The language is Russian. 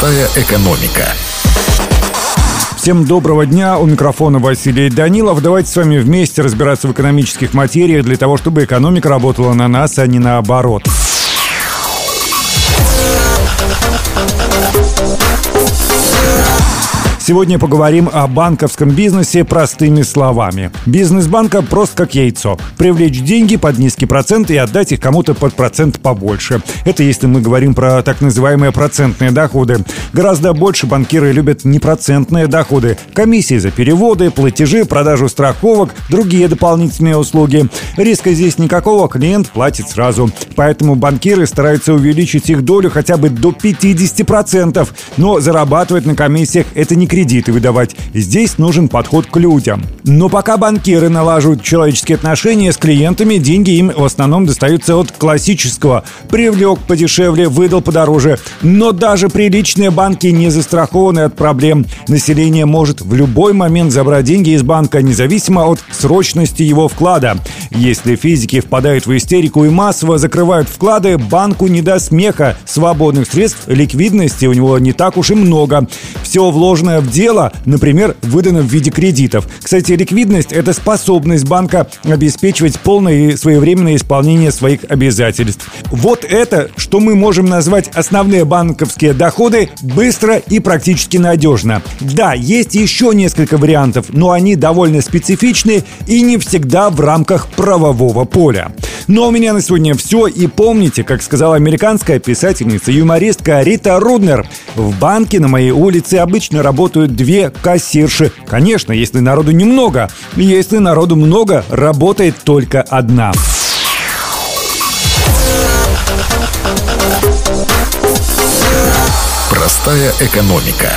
Простая экономика. Всем доброго дня. У микрофона Василий Данилов. Давайте с вами вместе разбираться в экономических материях для того, чтобы экономика работала на нас, а не наоборот. Сегодня поговорим о банковском бизнесе простыми словами. Бизнес банка прост как яйцо. Привлечь деньги под низкий процент и отдать их кому-то под процент побольше. Это если мы говорим про так называемые процентные доходы. Гораздо больше банкиры любят непроцентные доходы. Комиссии за переводы, платежи, продажу страховок, другие дополнительные услуги. Риска здесь никакого, клиент платит сразу. Поэтому банкиры стараются увеличить их долю хотя бы до 50%. Но зарабатывать на комиссиях это не кредит кредиты выдавать. Здесь нужен подход к людям. Но пока банкиры налаживают человеческие отношения с клиентами, деньги им в основном достаются от классического. Привлек подешевле, выдал подороже. Но даже приличные банки не застрахованы от проблем. Население может в любой момент забрать деньги из банка, независимо от срочности его вклада. Если физики впадают в истерику и массово закрывают вклады, банку не до смеха. Свободных средств, ликвидности у него не так уж и много. Все вложенное в дело, например, выдано в виде кредитов. Кстати, ликвидность – это способность банка обеспечивать полное и своевременное исполнение своих обязательств. Вот это, что мы можем назвать основные банковские доходы, быстро и практически надежно. Да, есть еще несколько вариантов, но они довольно специфичны и не всегда в рамках правового поля. Но у меня на сегодня все. И помните, как сказала американская писательница-юмористка Рита Руднер, в банке на моей улице обычно работают две кассирши. Конечно, если народу немного. Если народу много, работает только одна. Простая экономика.